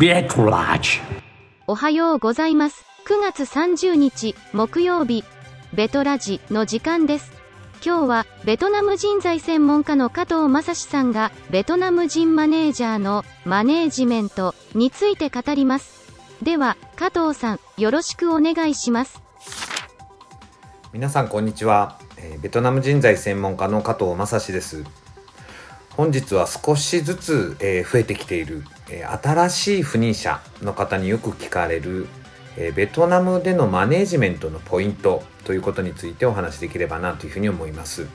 ベトラジおはようございます。9月30日木曜日、ベトラジの時間です。今日はベトナム人材専門家の加藤正史さんがベトナム人マネージャーのマネージメントについて語ります。では、加藤さん、よろしくお願いします。皆さんこんにちは、えーベトナム人材専門家の加藤正史です本日は少しずつ、えー増えてきている、えー新しい赴任者の方によく聞かれる、えーベトナムでのマネージメントのポイントということについてお話しできればなというふうに思います。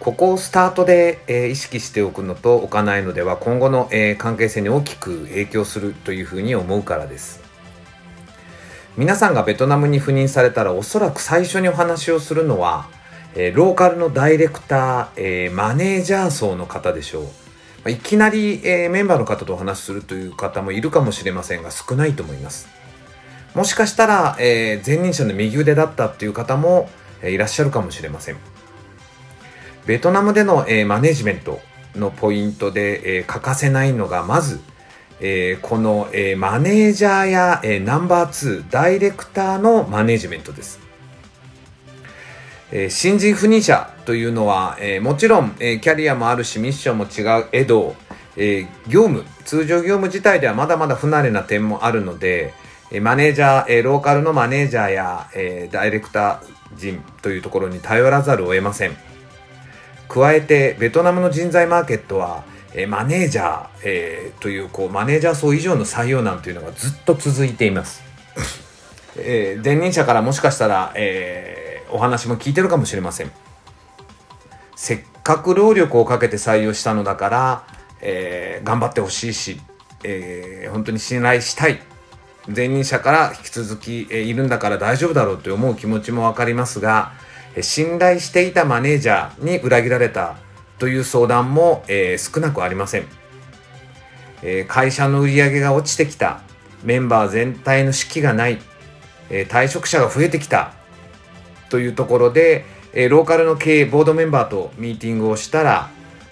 ここをスタートで、えー意識しておくのと置かないのでは今後の、えー関係性に大きく影響するというふうに思うからです。皆さんがベトナムに赴任されたらおそらく最初にお話をするのは、えーローカルのダイレクター、えーマネージャー層の方でしょう。まあいきなり、えーメンバーの方とお話しするという方もいるかもしれませんが少ないと思います。もしかしたら、えー前任者の右腕だったっていう方も、えーいらっしゃるかもしれません。ベトナムでの、えーマネジメントのポイントで、えー欠かせないのがまず、えーこの、えーマネージャーや、えーナンバー2ダイレクターのマネジメントです、えー新人赴任者というのは、えーもちろん、えーキャリアもあるしミッションも違うエド、えー業務通常業務自体ではまだまだ不慣れな点もあるので、えマネージャー、えローカルのマネージャーや、えダイレクター陣というところに頼らざるを得ません。加えてベトナムの人材マーケットは、えマネージャー、えというこうマネージャー層以上の採用難というのがずっと続いています、え前任者からもしかしたら、えーお話も聞いてるかもしれません。せっかく労力をかけて採用したのだから、えー頑張ってほしいし、えー本当に信頼したい。前任者から引き続き、えいるんだから大丈夫だろうと思う気持ちもわかりますが、え信頼していたマネージャーに裏切られたという相談も、え少なくありません、え会社の売り上げが落ちてきた。メンバー全体の士気がない、え退職者が増えてきた。というところで、えーローカルの経営ボードメンバーとミーティングをしたら、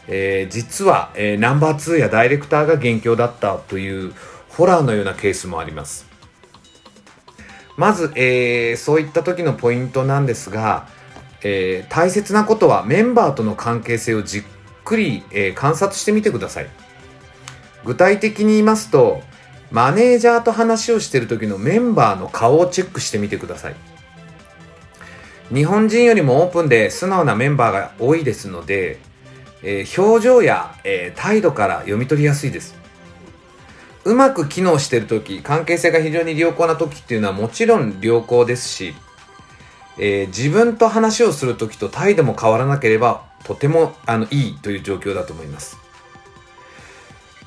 えー実は、えーナンバー2やダイレクターが元凶だったというホラーのようなケースもあります。まず、えーそういった時のポイントなんですが、えー大切なことはメンバーとの関係性をじっくり、えー観察してみてください。具体的に言いますとマネージャーと話をしてる時のメンバーの顔をチェックしてみてください。日本人よりもオープンで素直なメンバーが多いですので、えー表情や、えー態度から読み取りやすいです。うまく機能している時関係性が非常に良好な時っていうのはもちろん良好ですし、えー自分と話をする時と態度も変わらなければとてもあのいいという状況だと思います、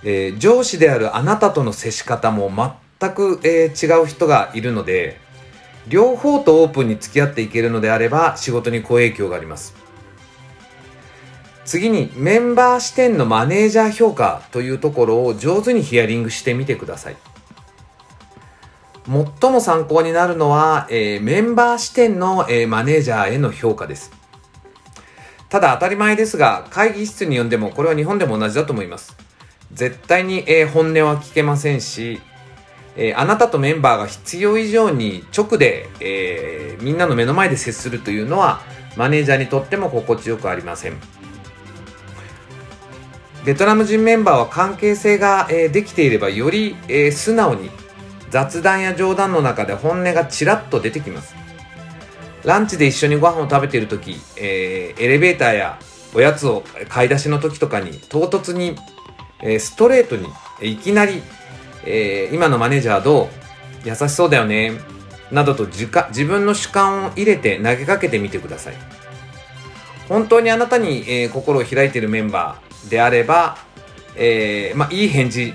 えー上司であるあなたとの接し方も全く、えー違う人がいるので両方とオープンに付き合っていけるのであれば仕事に好影響があります。次にメンバー視点のマネージャー評価というところを上手にヒアリングしてみてください。最も参考になるのは、えーメンバー視点の、えーマネージャーへの評価です。ただ当たり前ですが会議室に呼んでもこれは日本でも同じだと思います。絶対に、えー本音は聞けませんしえーあなたとメンバーが必要以上に直で、えーみんなの目の前で接するというのはマネージャーにとっても心地よくありません。ベトナム人メンバーは関係性が、えーできていればより、えー素直に雑談や冗談の中で本音がちらっと出てきます。ランチで一緒にご飯を食べている時、えーエレベーターやおやつを買い出しの時とかに唐突に、えーストレートにいきなりえー今のマネージャーどう？優しそうだよね。などと自か自分の主観を入れて投げかけてみてください。本当にあなたに、えー心を開いているメンバーであれば、えーまあ、いい返事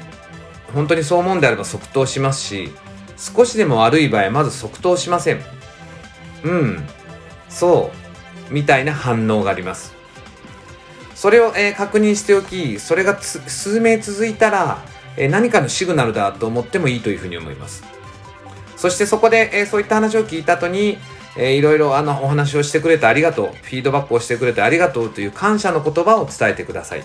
本当にそう思うんであれば即答しますし少しでも悪い場合まず即答しません。うんそうみたいな反応があります。それを、えー確認しておきそれが数名続いたら、え何かのシグナルだと思ってもいいというふうに思います。そしてそこで、えそういった話を聞いた後に、えーいろいろあのお話をしてくれてありがとうフィードバックをしてくれてありがとうという感謝の言葉を伝えてください。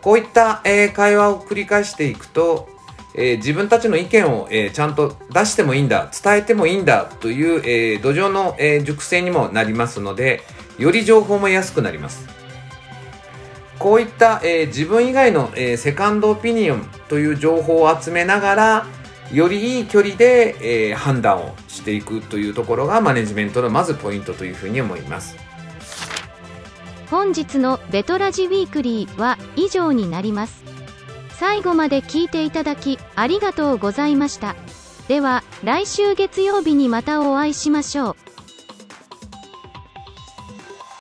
こういった、えー会話を繰り返していくと、えー自分たちの意見を、えーちゃんと出してもいいんだ伝えてもいいんだという、え土壌の、え熟成にもなりますのでより情報も得やすくなります。こういった、えー自分以外の、えーセカンドオピニオンという情報を集めながらよりいい距離で、えー判断をしていくというところがマネジメントのまずポイントというふうに思います。本日のベトラジウィークリーは以上になります。最後まで聞いていただきありがとうございました。では来週月曜日にまたお会いしましょう。